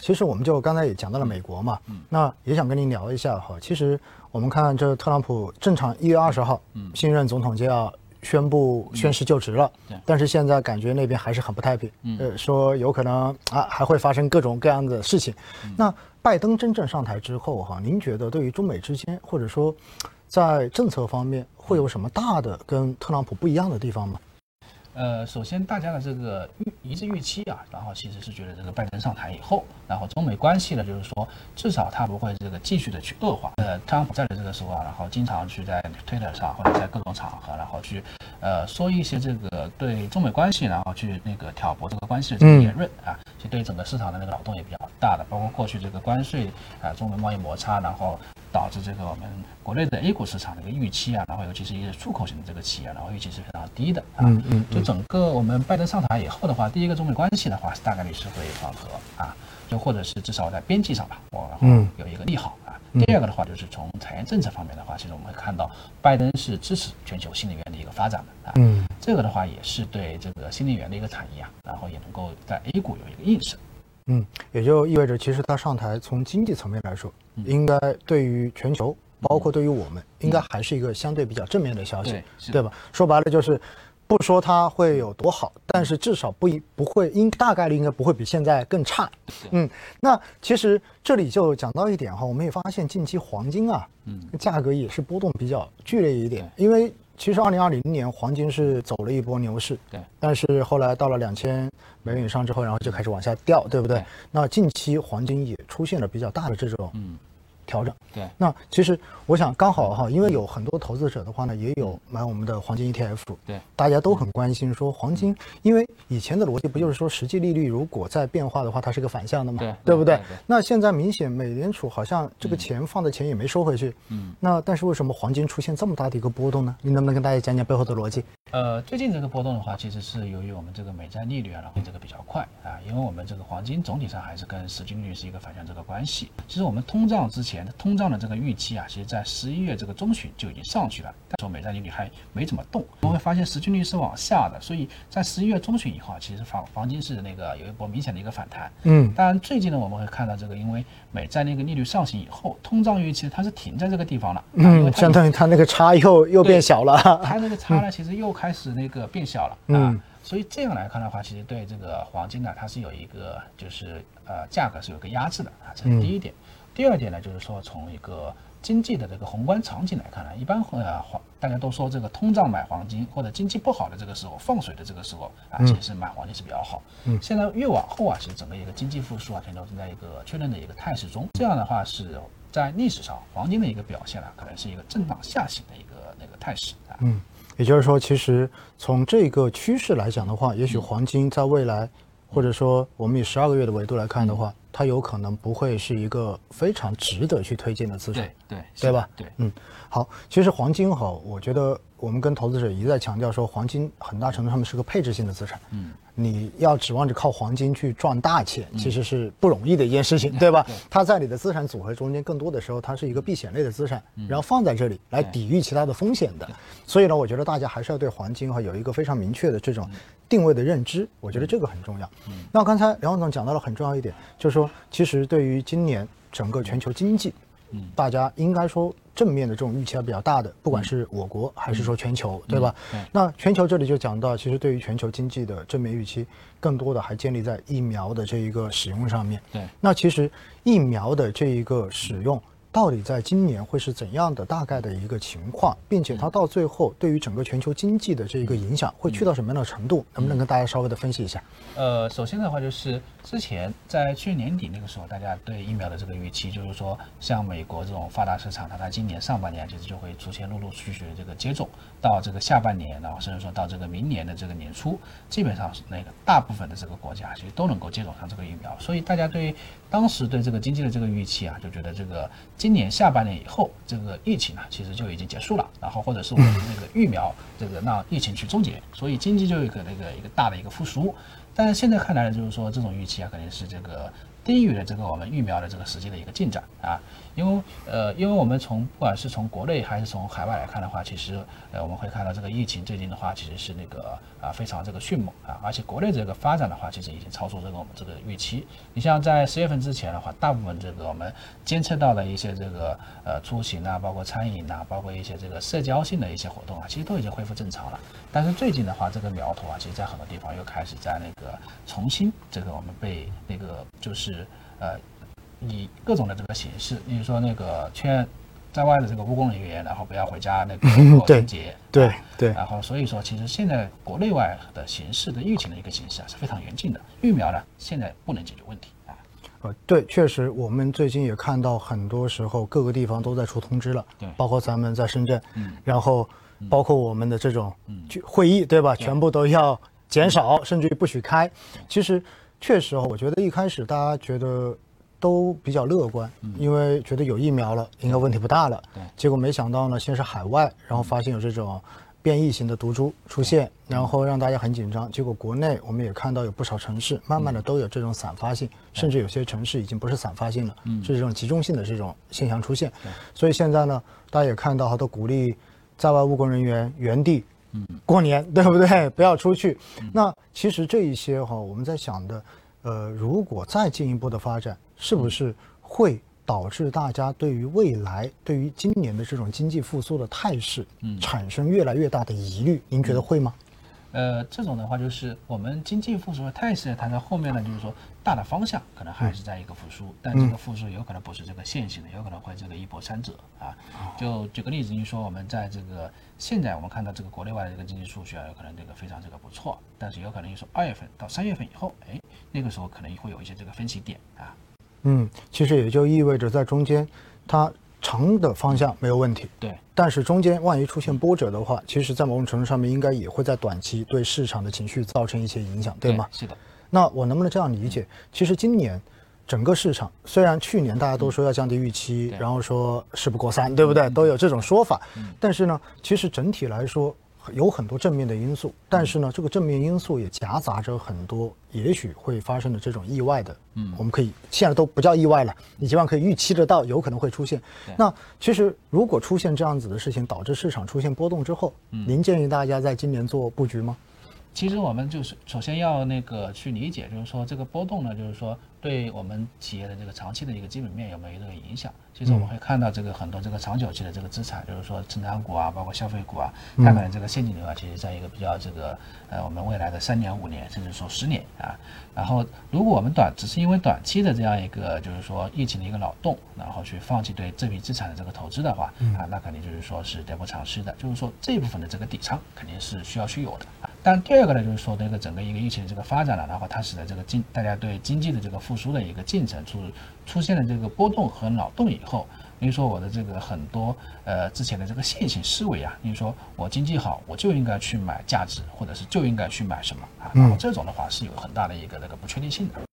其实我们就刚才也讲到了美国嘛，那也想跟您聊一下哈。其实我们看这特朗普正常一月二十号，新任总统就要宣布宣誓就职了，但是现在感觉那边还是很不太平，呃，说有可能啊还会发生各种各样的事情。那拜登真正上台之后哈，您觉得对于中美之间或者说在政策方面会有什么大的跟特朗普不一样的地方吗？呃，首先大家的这个预一致预期啊，然后其实是觉得这个拜登上台以后，然后中美关系呢，就是说至少他不会这个继续的去恶化。呃，特朗普在的这个时候啊，然后经常去在推特上或者在各种场合，然后去呃说一些这个对中美关系，然后去那个挑拨这个关系的这个言论啊，其实对整个市场的那个扰动也比较大的，包括过去这个关税啊，中美贸易摩擦，然后。导致这个我们国内的 A 股市场的一个预期啊，然后尤其是一些出口型的这个企业，然后预期是非常低的啊。嗯嗯。就整个我们拜登上台以后的话，第一个中美关系的话，大概率是会缓和啊，就或者是至少在边际上吧，我有一个利好啊。第二个的话，就是从产业政策方面的话，其实我们会看到拜登是支持全球新能源的一个发展的啊。嗯。这个的话也是对这个新能源的一个产业啊，然后也能够在 A 股有一个映射。嗯，也就意味着，其实他上台从经济层面来说，应该对于全球，包括对于我们，应该还是一个相对比较正面的消息，对吧？说白了就是，不说它会有多好，但是至少不一不会，应大概率应该不会比现在更差。嗯，那其实这里就讲到一点哈，我们也发现近期黄金啊，嗯，价格也是波动比较剧烈一点，因为。其实，二零二零年黄金是走了一波牛市，对。但是后来到了两千美元以上之后，然后就开始往下掉，对不对？那近期黄金也出现了比较大的这种，嗯。调整对，那其实我想刚好哈，因为有很多投资者的话呢，也有买我们的黄金 ETF，对，大家都很关心说黄金，因为以前的逻辑不就是说实际利率如果在变化的话，它是个反向的嘛，对，对不对？那现在明显美联储好像这个钱放的钱也没收回去，嗯，那但是为什么黄金出现这么大的一个波动呢？你能不能跟大家讲讲背后的逻辑？呃，最近这个波动的话，其实是由于我们这个美债利率啊，然后这个比较快啊，因为我们这个黄金总体上还是跟实际利率是一个反向这个关系。其实我们通胀之前，通胀的这个预期啊，其实在十一月这个中旬就已经上去了，但是美债利率还没怎么动。我们会发现实际利率是往下的，所以在十一月中旬以后啊，其实房黄金是那个有一波明显的一个反弹。嗯，当然最近呢，我们会看到这个，因为美债那个利率上行以后，通胀预期它是停在这个地方了。嗯，相当于它那个差又又变小了。它那个差呢，其实又。开始那个变小了啊，所以这样来看的话，其实对这个黄金呢，它是有一个就是呃价格是有个压制的啊，这是第一点。第二点呢，就是说从一个经济的这个宏观场景来看呢，一般呃黄大家都说这个通胀买黄金或者经济不好的这个时候放水的这个时候啊，其实买黄金是比较好。嗯，现在越往后啊，其实整个一个经济复苏啊，全都是在一个确认的一个态势中。这样的话是在历史上黄金的一个表现呢，可能是一个震荡下行的一个那个态势啊。嗯。也就是说，其实从这个趋势来讲的话，也许黄金在未来，或者说我们以十二个月的维度来看的话，它有可能不会是一个非常值得去推荐的资产，对对对吧？对，嗯，好，其实黄金哈，我觉得我们跟投资者一再强调说，黄金很大程度上面是个配置性的资产，嗯。你要指望着靠黄金去赚大钱，其实是不容易的一件事情，对吧？它在你的资产组合中间，更多的时候它是一个避险类的资产，然后放在这里来抵御其他的风险的。所以呢，我觉得大家还是要对黄金哈有一个非常明确的这种定位的认知，我觉得这个很重要。嗯那刚才梁总讲到了很重要一点，就是说，其实对于今年整个全球经济。大家应该说正面的这种预期还比较大的，不管是我国还是说全球，对吧？那全球这里就讲到，其实对于全球经济的正面预期，更多的还建立在疫苗的这一个使用上面。对，那其实疫苗的这一个使用。到底在今年会是怎样的大概的一个情况，并且它到最后对于整个全球经济的这一个影响会去到什么样的程度？能不能跟大家稍微的分析一下？呃，首先的话就是之前在去年年底那个时候，大家对疫苗的这个预期就是说，像美国这种发达市场，它在今年上半年其实就会出现陆陆续续的这个接种，到这个下半年，然后甚至说到这个明年的这个年初，基本上是那个大部分的这个国家其实都能够接种上这个疫苗，所以大家对当时对这个经济的这个预期啊，就觉得这个。今年下半年以后，这个疫情呢，其实就已经结束了，然后或者是我们那个疫苗，这个让疫情去终结，所以经济就有一个那个一个大的一个复苏。但是现在看来呢，就是说这种预期啊，肯定是这个低于了这个我们疫苗的这个实际的一个进展啊，因为呃，因为我们从不管是从国内还是从海外来看的话，其实呃我们会看到这个疫情最近的话，其实是那个啊非常这个迅猛啊，而且国内这个发展的话，其实已经超出这个我们这个预期。你像在十月份之前的话，大部分这个我们监测到的一些这个呃出行啊，包括餐饮啊，包括一些这个社交性的一些活动啊，其实都已经恢复正常了。但是最近的话，这个苗头啊，其实在很多地方又开始在那个重新这个我们被那个就是呃以各种的这个形式，例如说那个劝在外的这个务工人员，然后不要回家那个 过春节，对对，然后所以说其实现在国内外的形势的疫情的一个形势啊是非常严峻的，疫苗呢现在不能解决问题啊。呃，对，确实，我们最近也看到很多时候各个地方都在出通知了，对包括咱们在深圳，嗯然后包括我们的这种聚会议，对吧？全部都要减少，甚至于不许开。其实确实啊，我觉得一开始大家觉得都比较乐观，因为觉得有疫苗了，应该问题不大了。对结果没想到呢，先是海外，然后发现有这种变异型的毒株出现，然后让大家很紧张。结果国内我们也看到有不少城市慢慢的都有这种散发性，甚至有些城市已经不是散发性了，是这种集中性的这种现象出现。所以现在呢，大家也看到好多鼓励在外务工人员原地。过年对不对？不要出去。那其实这一些哈，我们在想的，呃，如果再进一步的发展，是不是会导致大家对于未来、对于今年的这种经济复苏的态势，产生越来越大的疑虑？您觉得会吗？呃，这种的话就是我们经济复苏的态势，它在后面呢，就是说大的方向可能还是在一个复苏，但这个复苏有可能不是这个线性的，有可能会这个一波三折啊。就举个例子，你说我们在这个现在我们看到这个国内外的这个经济数据啊，有可能这个非常这个不错，但是有可能就说二月份到三月份以后，哎，那个时候可能会有一些这个分歧点啊。嗯，其实也就意味着在中间，它长的方向没有问题，对，但是中间万一出现波折的话，其实在某种程度上面应该也会在短期对市场的情绪造成一些影响，对吗？是的，那我能不能这样理解？其实今年整个市场虽然去年大家都说要降低预期，对然后说事不过三，对不对？都有这种说法，但是呢，其实整体来说。有很多正面的因素，但是呢，这个正面因素也夹杂着很多也许会发生的这种意外的，嗯，我们可以现在都不叫意外了，你基本上可以预期得到有可能会出现。那其实如果出现这样子的事情，导致市场出现波动之后，您建议大家在今年做布局吗？其实我们就是首先要那个去理解，就是说这个波动呢，就是说对我们企业的这个长期的一个基本面有没有这个影响？其实我们会看到这个很多这个长久期的这个资产，就是说成长股啊，包括消费股啊，它可能这个现金流啊，其实在一个比较这个呃我们未来的三年、五年，甚至说十年啊。然后如果我们短只是因为短期的这样一个就是说疫情的一个扰动，然后去放弃对这笔资产的这个投资的话，啊，那肯定就是说是得不偿失的。就是说这部分的这个底仓肯定是需要去有的啊。但第二个呢，就是说这个整个一个疫情的这个发展了，然后它使得这个经大家对经济的这个复苏的一个进程出出现了这个波动和脑洞以后，比如说我的这个很多呃之前的这个线性思维啊，比如说我经济好，我就应该去买价值，或者是就应该去买什么啊，然后这种的话是有很大的一个那个不确定性的。